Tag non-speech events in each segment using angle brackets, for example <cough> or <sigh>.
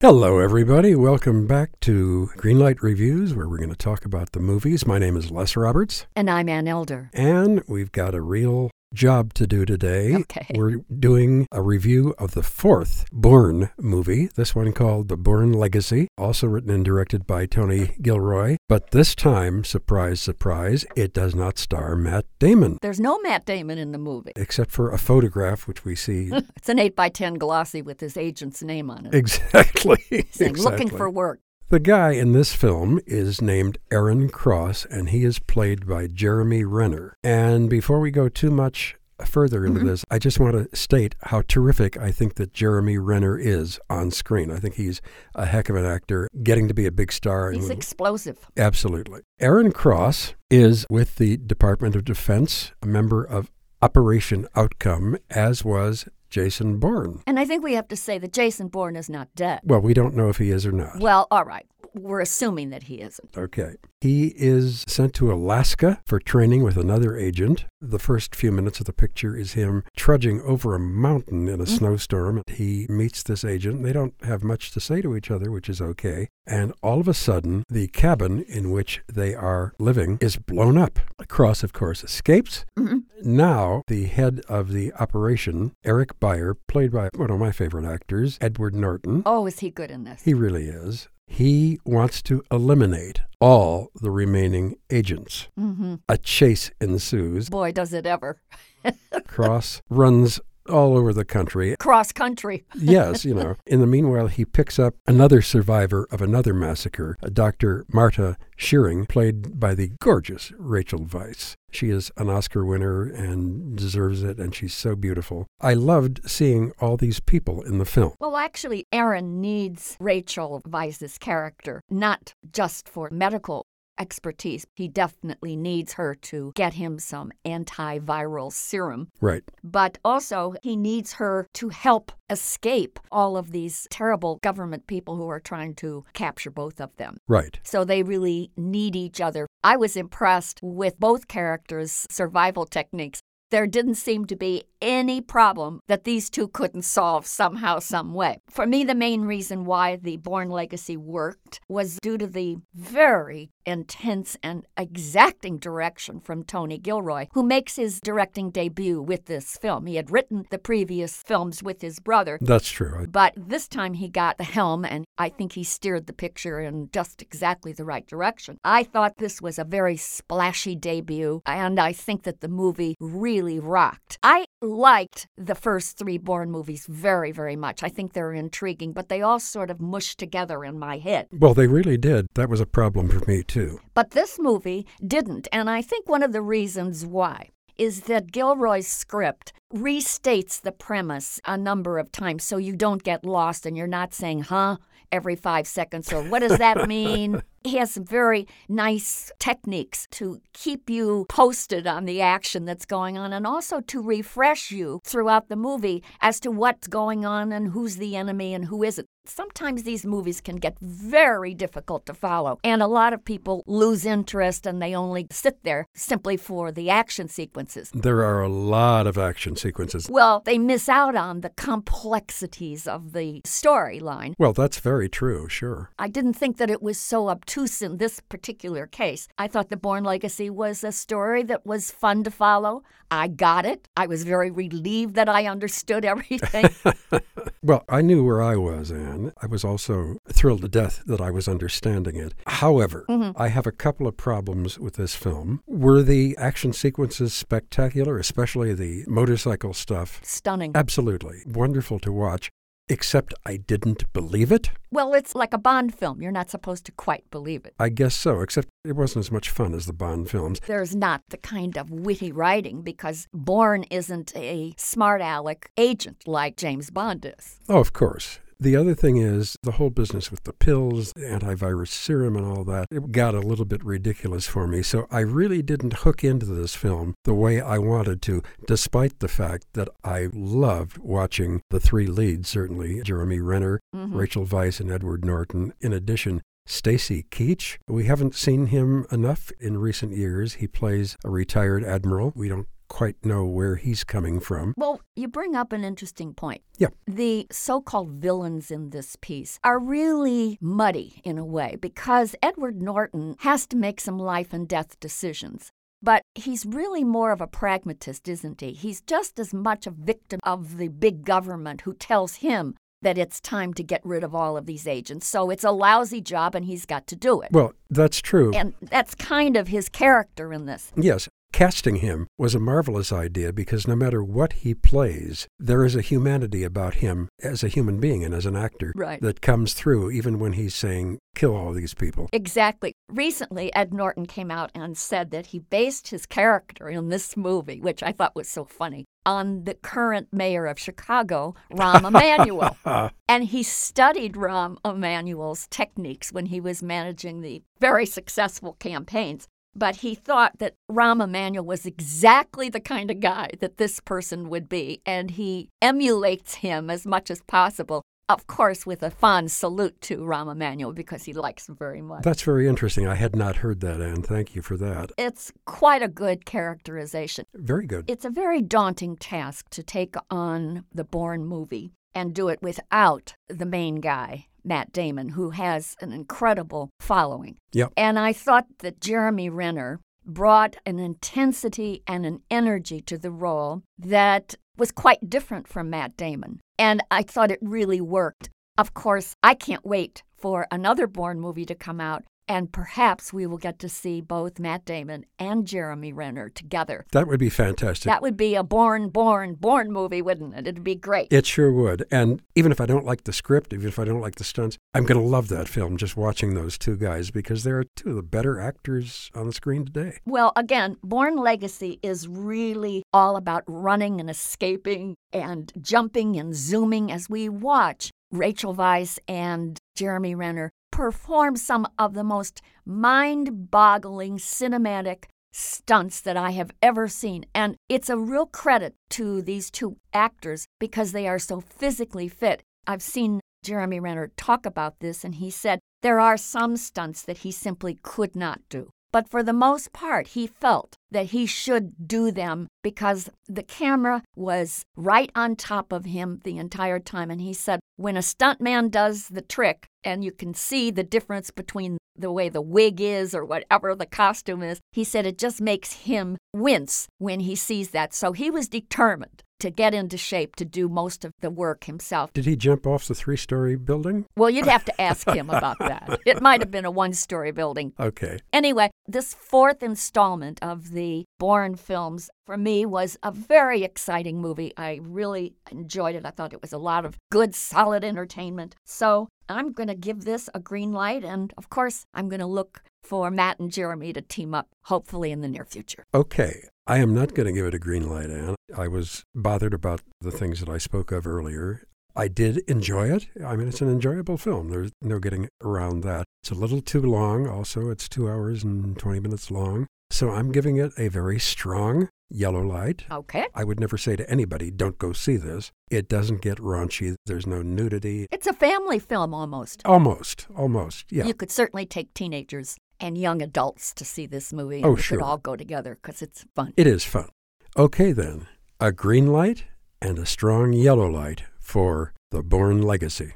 Hello, everybody. Welcome back to Greenlight Reviews, where we're going to talk about the movies. My name is Les Roberts, And I'm Ann Elder. and we've got a real job to do today. Okay. We're doing a review of the fourth Bourne movie, this one called The Bourne Legacy, also written and directed by Tony Gilroy. But this time, surprise, surprise, it does not star Matt Damon, There's no Matt Damon in the movie. except for a photograph, which we see <laughs> It's an 8 by 10 glossy with his agent's name on it. exactly. saying, looking for work. The guy in this film is named Aaron Cross, and he is played by Jeremy Renner. And before we go too much further into Mm-hmm. this, I just want to state how terrific I think that Jeremy Renner is on screen. I think he's a heck of an actor, getting to be a big star. He's and- explosive. Absolutely. Aaron Cross is with the Department of Defense, a member of Operation Outcome, as was Jason Bourne. And I think we have to say that Jason Bourne is not dead. Well, we don't know if he is or not. Well, all right. We're assuming that he isn't. Okay. He is sent to Alaska for training with another agent. The first few minutes of the picture is him trudging over a mountain in a snowstorm. He meets this agent. They don't have much to say to each other, which is okay. And all of a sudden, the cabin in which they are living is blown up. Cross, of course, escapes. Mhm. Now, the head of the operation, Eric Byer, played by one of my favorite actors, Edward Norton, Oh, is he good in this? he really is. He wants to eliminate all the remaining agents. hmm A chase ensues. Boy, does it ever. <laughs> Cross runs all over the country. Cross country. <laughs> Yes, you know. In the meanwhile, he picks up another survivor of another massacre, a Dr. Marta Shearing, played by the gorgeous Rachel Weisz. She is an Oscar winner and deserves it, and she's so beautiful. I loved seeing all these people in the film. Well, actually, Aaron needs Rachel Weisz's character, not just for medical expertise. He definitely needs her to get him some antiviral serum Right. but also he needs her to help escape all of these terrible government people who are trying to capture both of them. Right. So they really need each other. I was impressed with both characters' survival techniques. There didn't seem to be any problem that these two couldn't solve somehow, some way. For me, the main reason why the Bourne Legacy worked was due to the very intense and exacting direction from Tony Gilroy, who makes his directing debut with this film. He had written the previous films with his brother, That's true. but this time he got the helm, and I think he steered the picture in just exactly the right direction. I thought this was a very splashy debut, and I think that the movie really rocked. I liked the first three Bourne movies very, very much. I think they're intriguing, but they all sort of mushed together in my head. Well, they really did. That was a problem for me, too. But this movie didn't, and I think one of the reasons why is that Gilroy's script restates the premise a number of times so you don't get lost and you're not saying, huh, every five seconds, or what does that <laughs> mean? He has some very nice techniques to keep you posted on the action that's going on and also to refresh you throughout the movie as to what's going on and who's the enemy and who isn't. Sometimes these movies can get very difficult to follow, and a lot of people lose interest and they only sit there simply for the action sequences. There are a lot of action sequences. Well, they miss out on the complexities of the storyline. Well, that's very true, sure. I didn't think that it was so obtuse in this particular case. I thought The Bourne Legacy was a story that was fun to follow. I got it. I was very relieved that I understood everything. <laughs> Well, I knew where I was, Ann. I was also thrilled to death that I was understanding it. However, mm-hmm. I have a couple of problems with this film. Were the action sequences spectacular, especially the motorcycle stuff? Stunning. Absolutely. Wonderful to watch, except I didn't believe it. Well, it's like a Bond film. You're not supposed to quite believe it. I guess so, except it wasn't as much fun as the Bond films. There's not the kind of witty writing because Bourne isn't a smart aleck agent like James Bond is. Oh, of course. The other thing is the whole business with the pills, the antivirus serum, and all that. It got a little bit ridiculous for me. So I really didn't hook into this film the way I wanted to, despite the fact that I loved watching the three leads, certainly Jeremy Renner, Mhm. Rachel Weisz, and Edward Norton. In addition, Stacy Keach. We haven't seen him enough in recent years. He plays a retired admiral. We don't quite know where he's coming from. Well, you bring up an interesting point. Yeah. The so called villains in this piece are really muddy in a way because Edward Norton has to make some life and death decisions. But he's really more of a pragmatist, isn't he? He's just as much a victim of the big government who tells him that it's time to get rid of all of these agents. So it's a lousy job and he's got to do it. Well, that's true. And that's kind of his character in this. Yes, Casting him was a marvelous idea because no matter what he plays, there is a humanity about him as a human being and as an actor Right. that comes through even when he's saying, kill all these people. Exactly. Recently, Ed Norton came out and said that he based his character in this movie, which I thought was so funny, on the current mayor of Chicago, Rahm <laughs> Emanuel. <laughs> and he studied Rahm Emanuel's techniques when he was managing the very successful campaigns. But he thought that Rahm Emanuel was exactly the kind of guy that this person would be, and he emulates him as much as possible. Of course, with a fond salute to Rahm Emanuel because he likes him very much. That's very interesting. I had not heard that, Ann. Thank you for that. It's quite a good characterization. Very good. It's a very daunting task to take on the Bourne movie and do it without the main guy, Matt Damon, who has an incredible following. Yep. And I thought that Jeremy Renner brought an intensity and an energy to the role that was quite different from Matt Damon. And I thought it really worked. Of course, I can't wait for another Bourne movie to come out, and perhaps we will get to see both Matt Damon and Jeremy Renner together. That would be fantastic. That would be a born, born, born movie, wouldn't it? It'd be great. It sure would. And even if I don't like the script, even if I don't like the stunts, I'm going to love that film just watching those two guys because they're two of the better actors on the screen today. Well, again, Bourne Legacy is really all about running and escaping and jumping and zooming as we watch Rachel Weisz and Jeremy Renner perform some of the most mind boggling cinematic stunts that I have ever seen. And it's a real credit to these two actors because they are so physically fit. I've seen Jeremy Renner talk about this, and he said there are some stunts that he simply could not do. But for the most part, he felt that he should do them because the camera was right on top of him the entire time. And he said, when a stuntman does the trick and you can see the difference between the way the wig is or whatever the costume is, he said it just makes him wince when he sees that. So he was determined to get into shape to do most of the work himself. Did he jump off the three story building? Well, you'd have to <laughs> ask him about that. It might have been a one story building. Okay. Anyway, this fourth installment of the Bourne films for me was a very exciting movie. I really enjoyed it. I thought it was a lot of good, solid entertainment. So I'm going to give this a green light. And of course, I'm going to look for Matt and Jeremy to team up, hopefully in the near future. Okay. I am not going to give it a green light, Ann. I was bothered about the things that I spoke of earlier. I did enjoy it. I mean, it's an enjoyable film. There's no getting around that. It's a little too long, also. It's two hours and 20 minutes long. So I'm giving it a very strong yellow light. Okay. I would never say to anybody, don't go see this. It doesn't get raunchy. There's no nudity. It's a family film almost. Almost, almost, yeah. You could certainly take teenagers and young adults to see this movie. Oh, we sure. could all go together because it's fun. It is fun. Okay, then. A green light and a strong yellow light for The Bourne Legacy.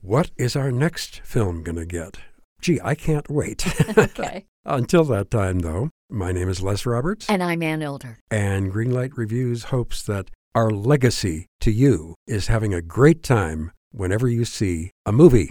What is our next film going to get? Gee, I can't wait. <laughs> <laughs> okay. Until that time, though, my name is Les Roberts, And I'm Ann Elder. and Greenlight Reviews hopes that our legacy to you is having a great time whenever you see a movie.